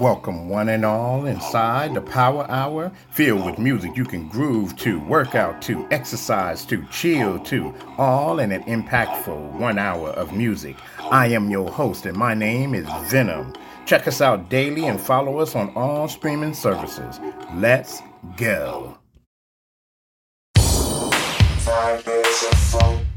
Welcome, one and all, inside the Power Hour, filled with music you can groove to, work out to, exercise to, chill to, all in an impactful one hour of music. I am your host, and my name is Venom. Check us out daily and follow us on all streaming services. Let's go. Five of fun.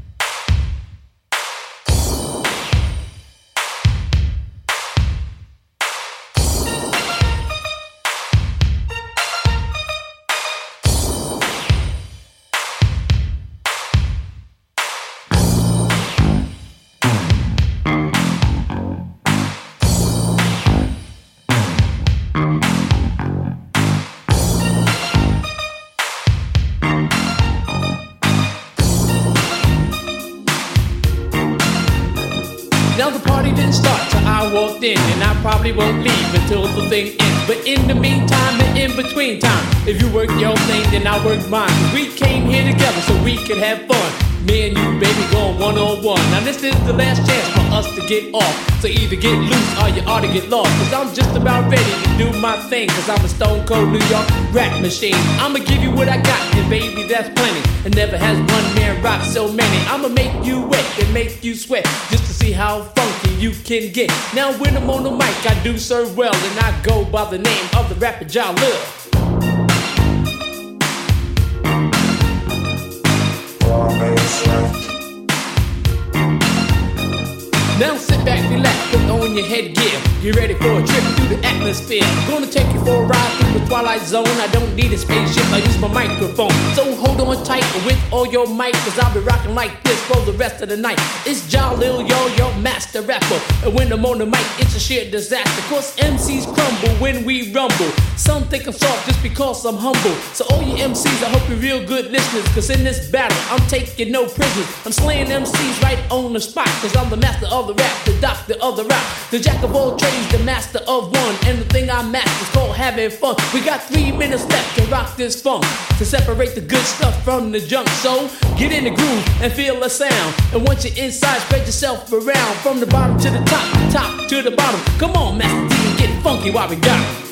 If you work your thing, then I work mine. We came here together so we could have fun. Me and you, baby, going one on one. Now, this is the last chance for us to get off. So either get loose or you ought to get lost. Cause I'm just about ready to do my thing. Cause I'm a stone cold New York rap machine. I'ma give you what I got, and baby, that's plenty. And never has one man rock so many. I'ma make you wet and make you sweat just to see how funky you can get. Now, when I'm on the mic, I do serve well. And I go by the name of the rapper Jalil. Now sit back, relax, put on your headgear. Get ready for a trip through the atmosphere. Gonna take you for a ride through the twilight zone. I don't need a spaceship, I use my microphone. So hold on tight with all your might, cause I'll be rocking like this for the rest of the night. It's Jalil, yo, your master rapper. And when I'm on the mic, it's a sheer disaster. Cause MCs crumble when we rumble. Some think I'm soft just because I'm humble. So all you MCs, I hope you're real good listeners. Cause in this battle, I'm taking no prisoners. I'm slaying MCs right on the spot. Cause I'm the master of the rap, the doctor of the rap, the jack of all trades, the master of one. And the thing I master is called having fun. We got three minutes left to rock this funk, to separate the good stuff from the junk. So get in the groove and feel the sound. And once you're inside, spread yourself around from the bottom to the top, top to the bottom. Come on, Master D, get funky while we got it.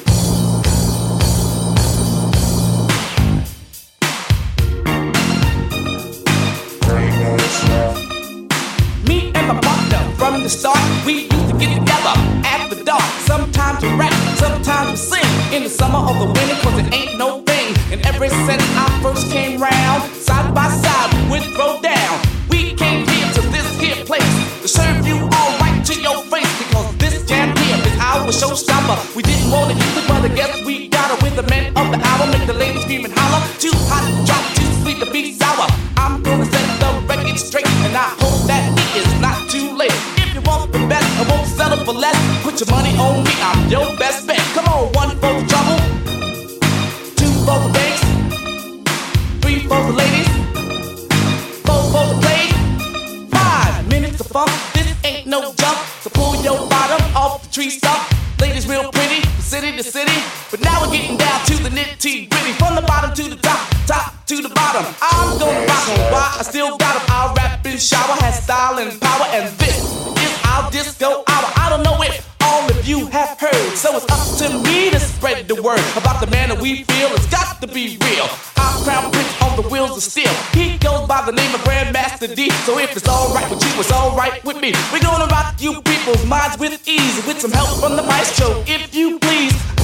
From the start. We used to get together at the dark. Sometimes we rap, sometimes we sing. In the summer or the winter, cause it ain't no thing. And ever since I first came round, side by side we would throw down. We came here to this here place to serve you all right to your face. Because this jam here is our showstopper. We didn't want to use it, but I guess we got it with the men of the hour. Make the ladies scream and holler. Too hot to drop, too sweet to be sour. I'm gonna set the record straight, and I hope that for less. Put your money on me, I'm your best bet. Come on, one for the trouble, two for the banks, three for the ladies, four for the play. Five minutes of fun, this ain't no jump. So pull your bottom off the tree stump. Ladies real pretty, from city to city. But now we're getting down to the nitty gritty. From the bottom to the top, top to the bottom. I'm gonna rock on why I still got them. I'll rap and shower, has style and power, and this our disco hour. I don't know if all of you have heard, so it's up to me to spread the word about the man that we feel. It's got to be real. Our crown prince on the wheels of steel. He goes by the name of Grandmaster Dee. So if it's alright with you, it's alright with me. We're gonna rock you people's minds with ease, with some help from the maestro, if you please.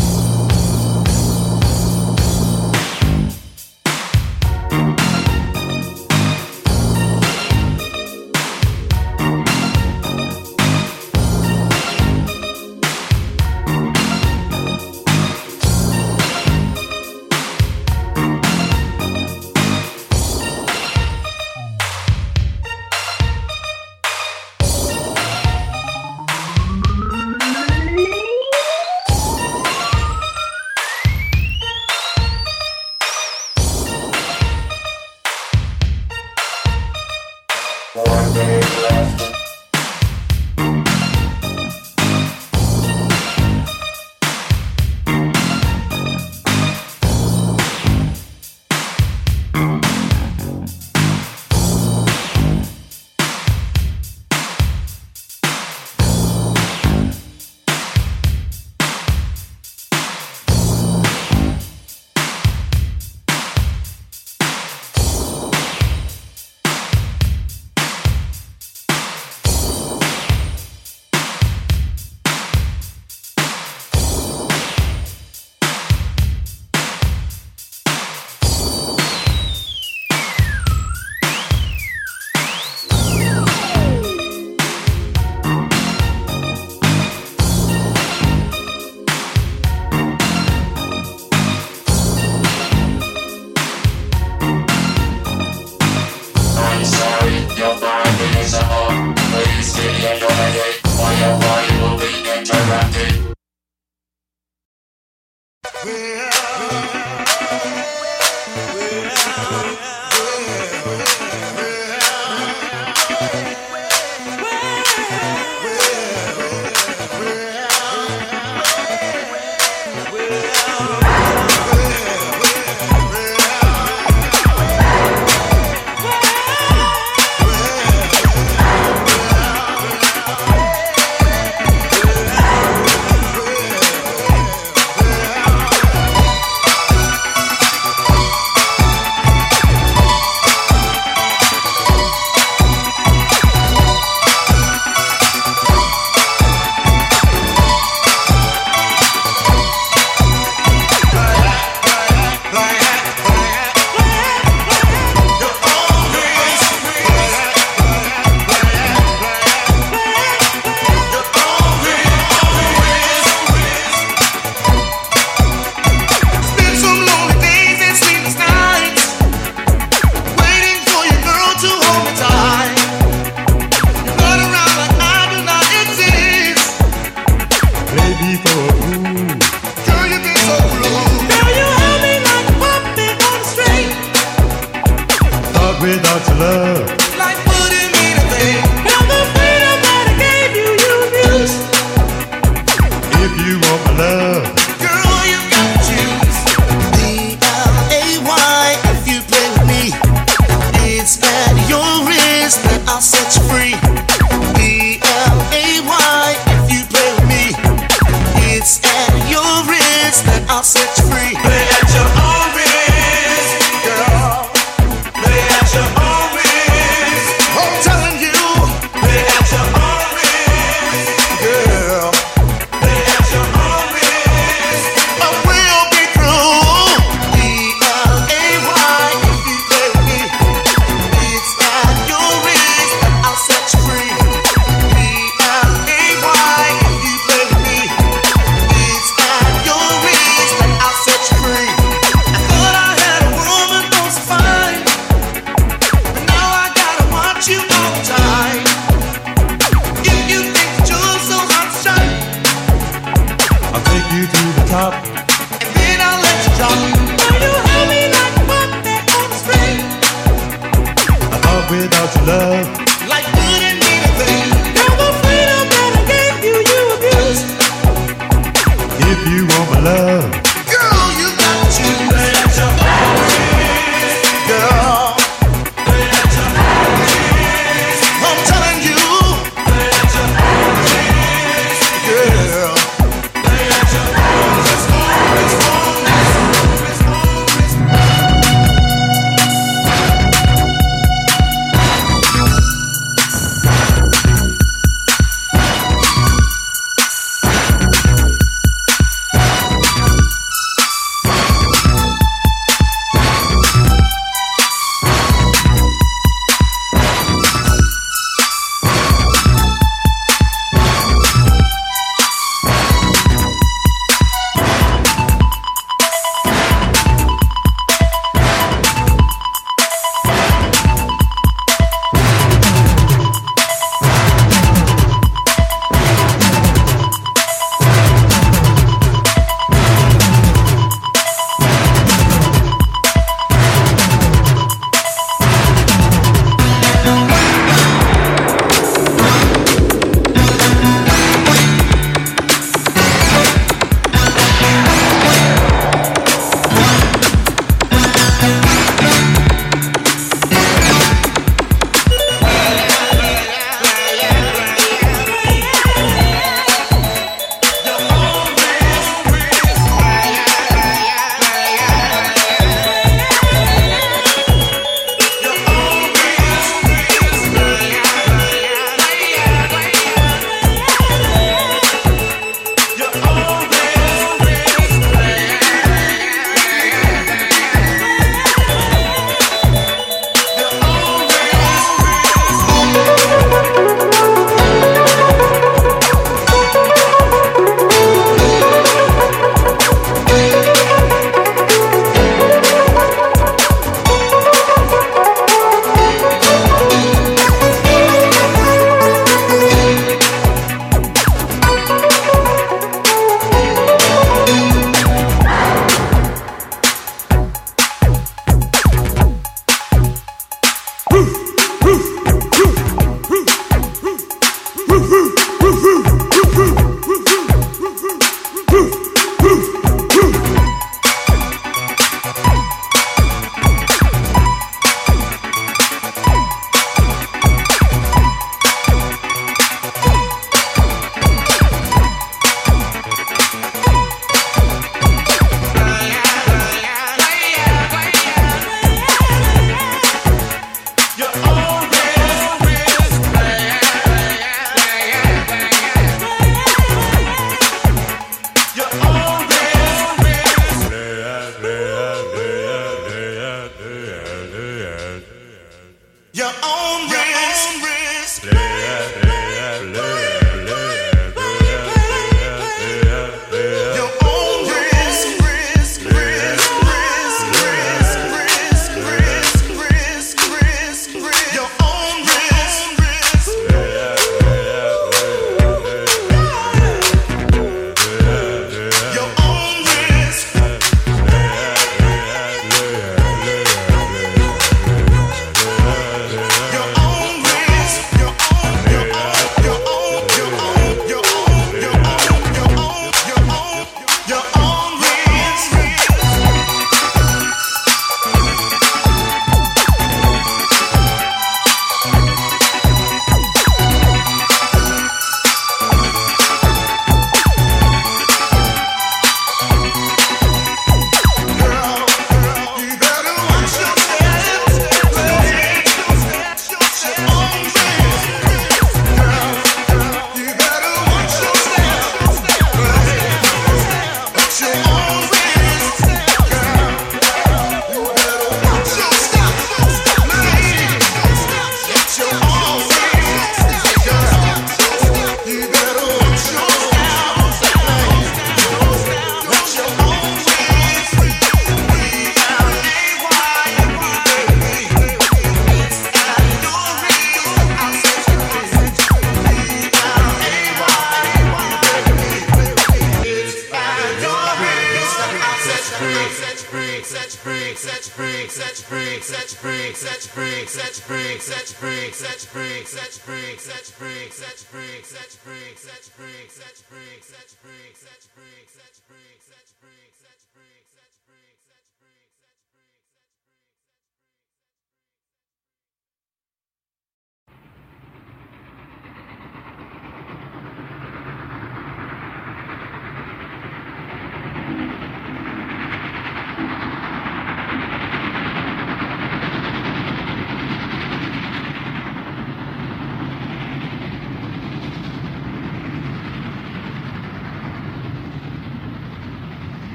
such freak, such freak, such freak, such freak, such freak.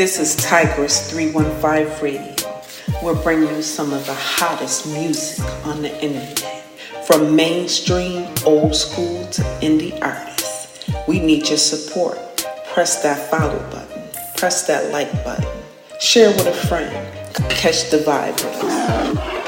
This is Tigress 315 Radio. We're bringing you some of the hottest music on the internet. From mainstream, old school to indie artists. We need your support. Press that follow button. Press that like button. Share with a friend. Catch the vibe with us.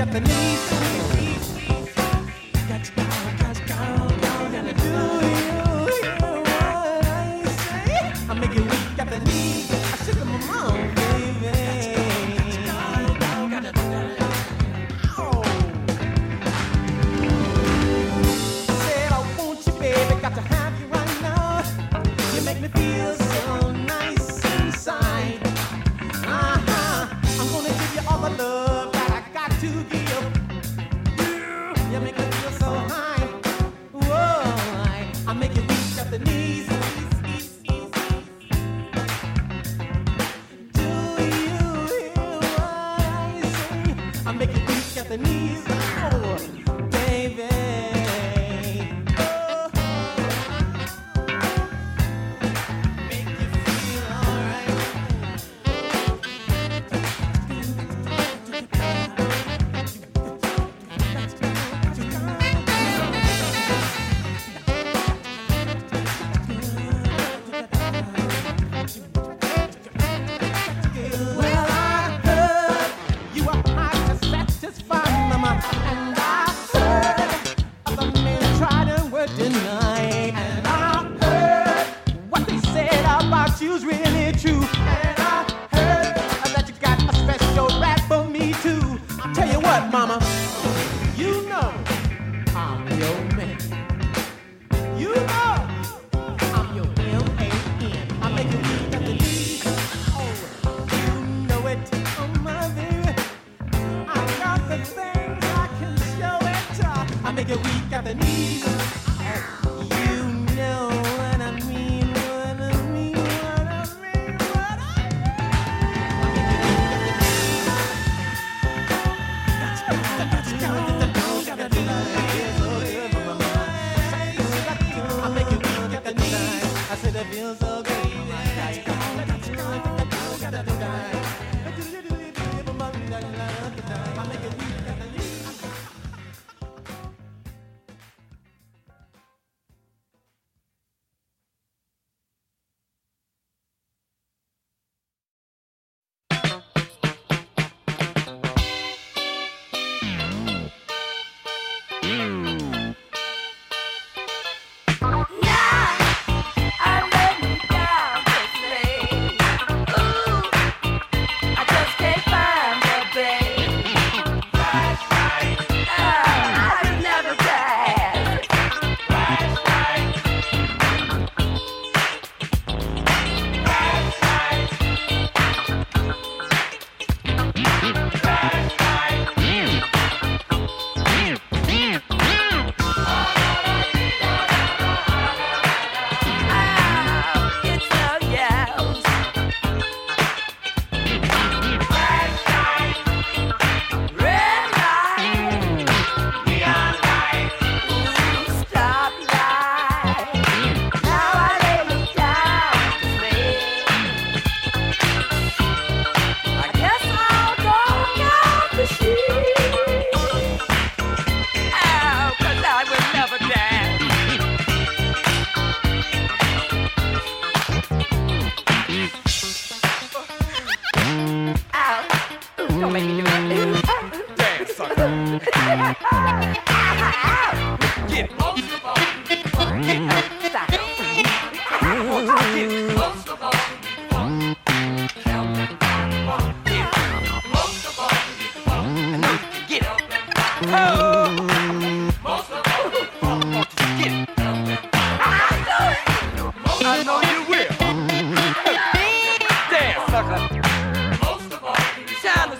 I let me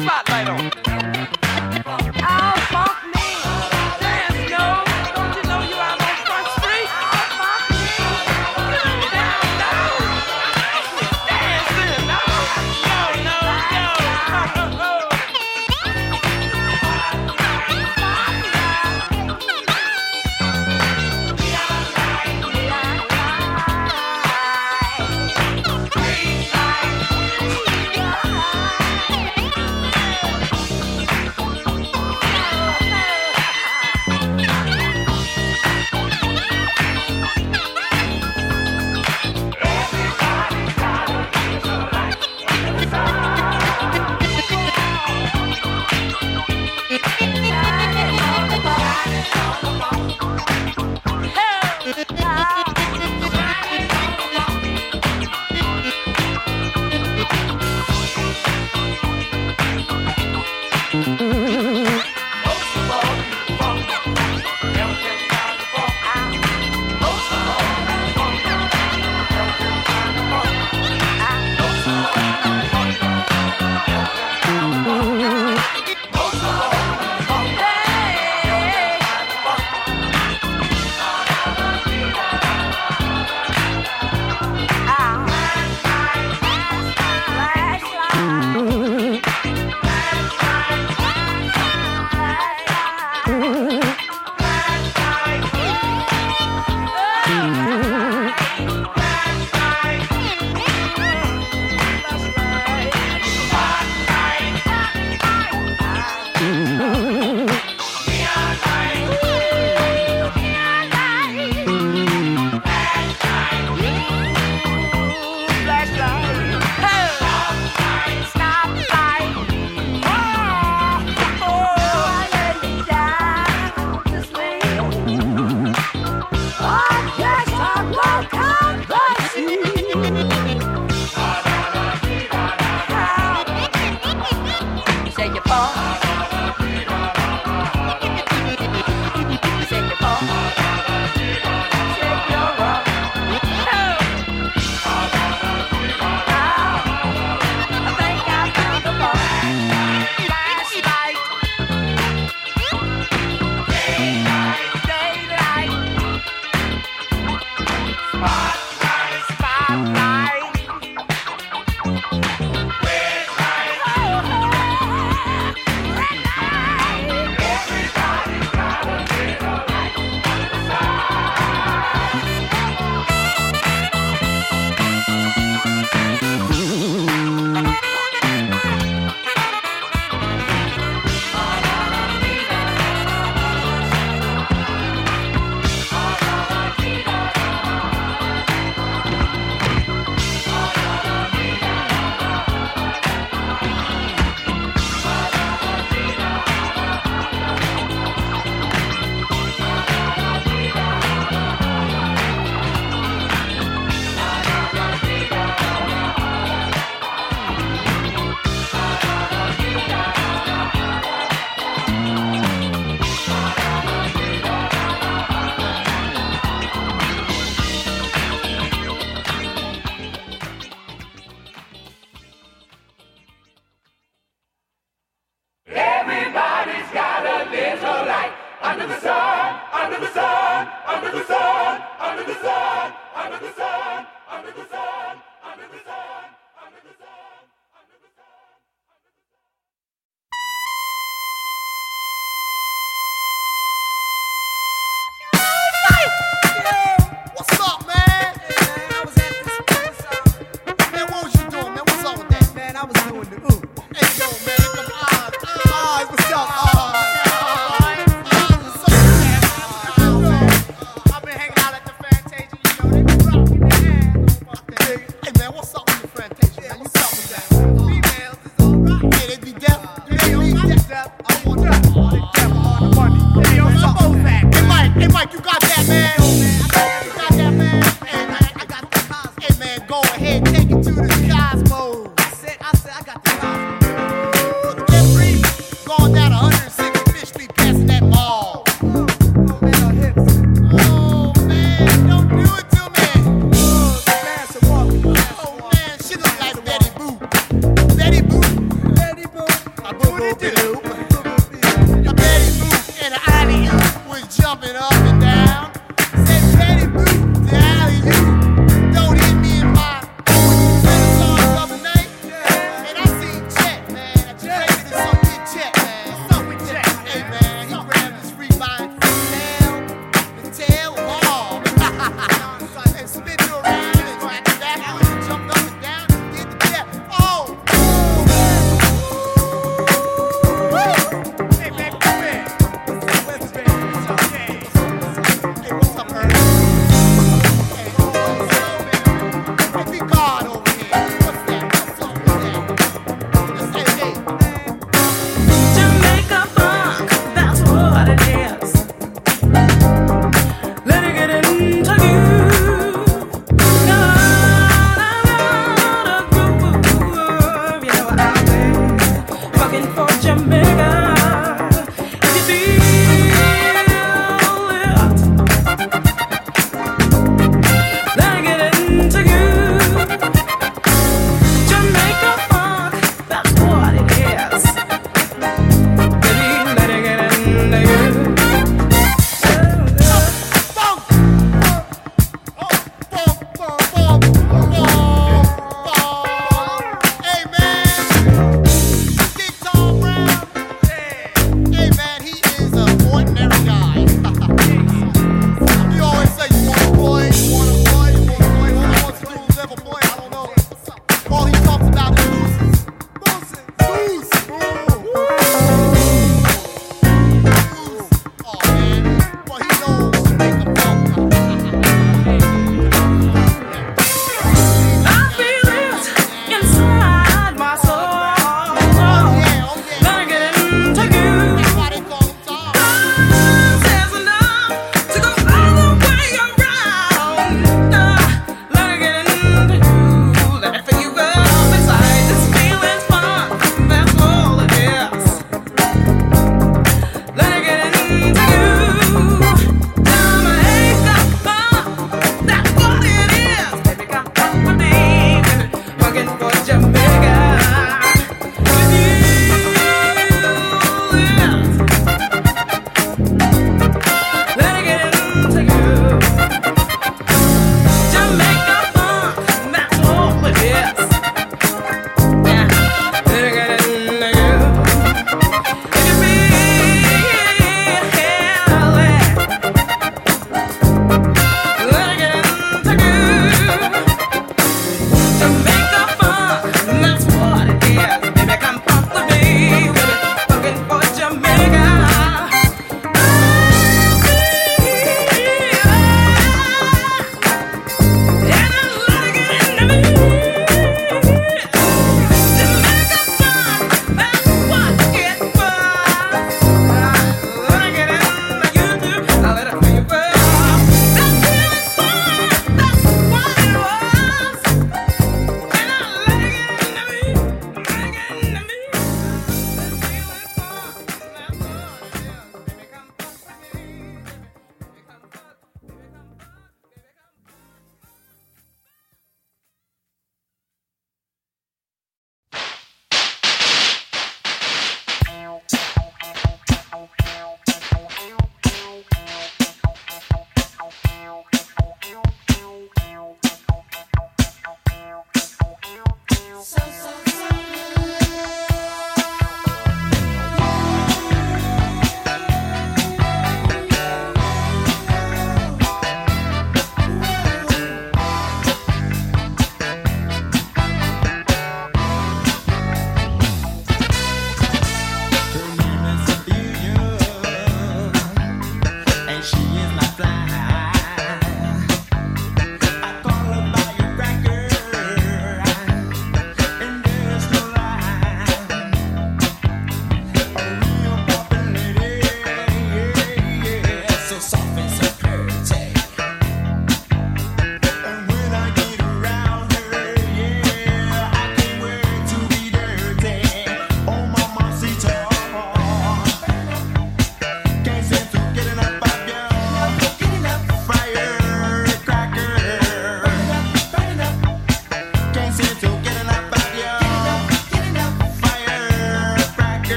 spotlight on.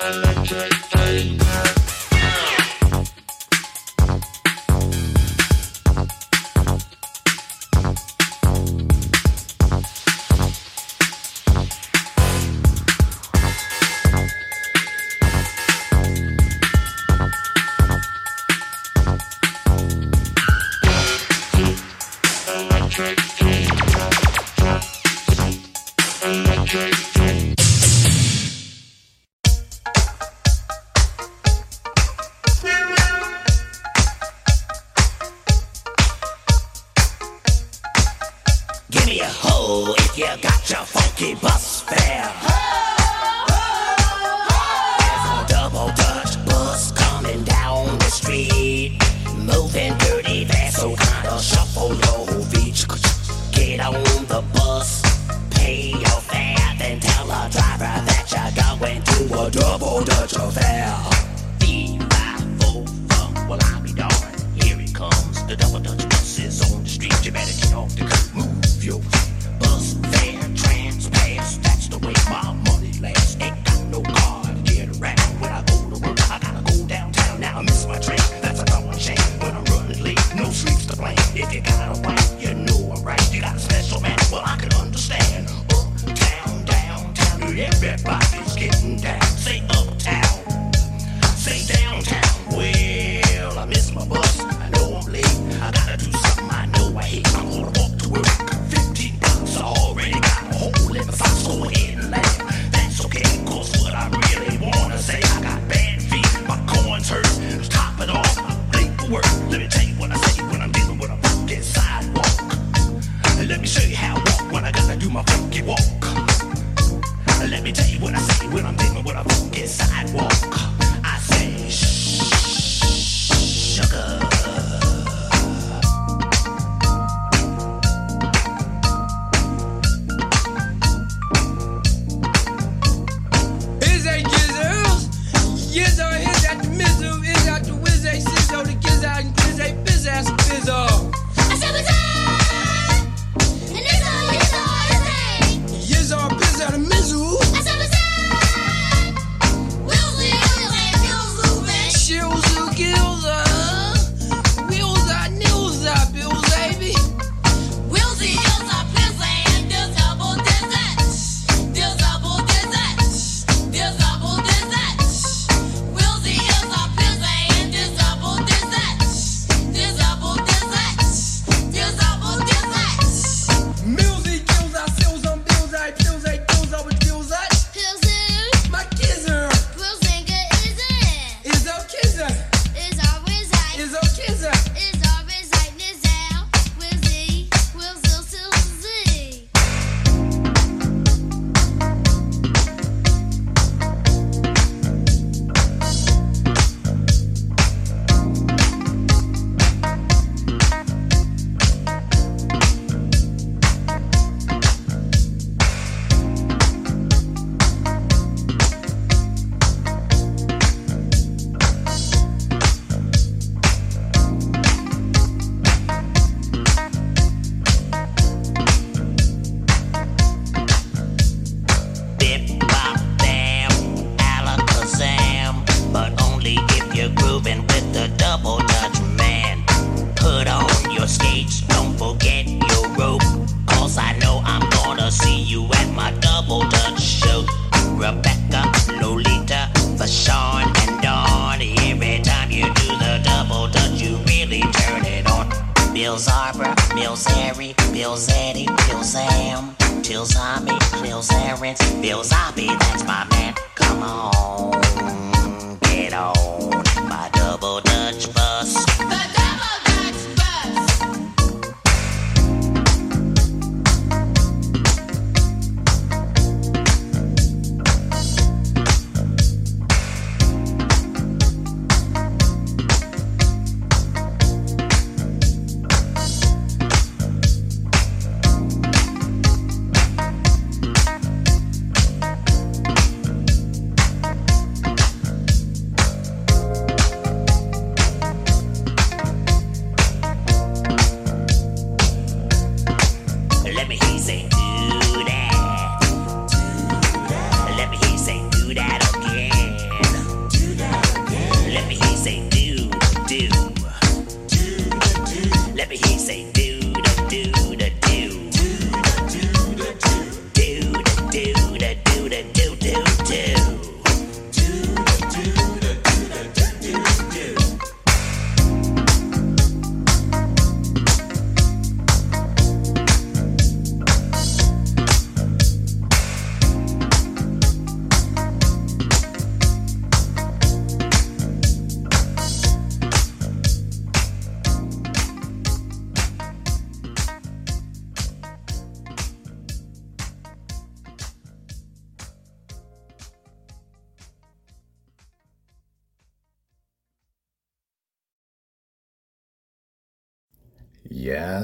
Give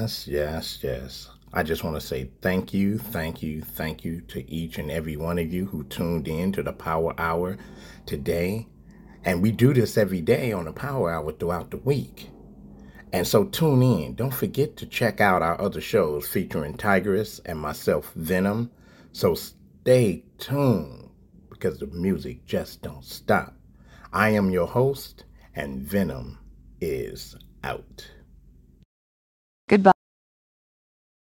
Yes, yes, yes. I just want to say thank you, thank you, thank you to each and every one of you who tuned in to the Power Hour today. And we do this every day on the Power Hour throughout the week. And so tune in. Don't forget to check out our other shows featuring Tigress and myself, Venom. So stay tuned because the music just don't stop. I am your host, and Venom is out.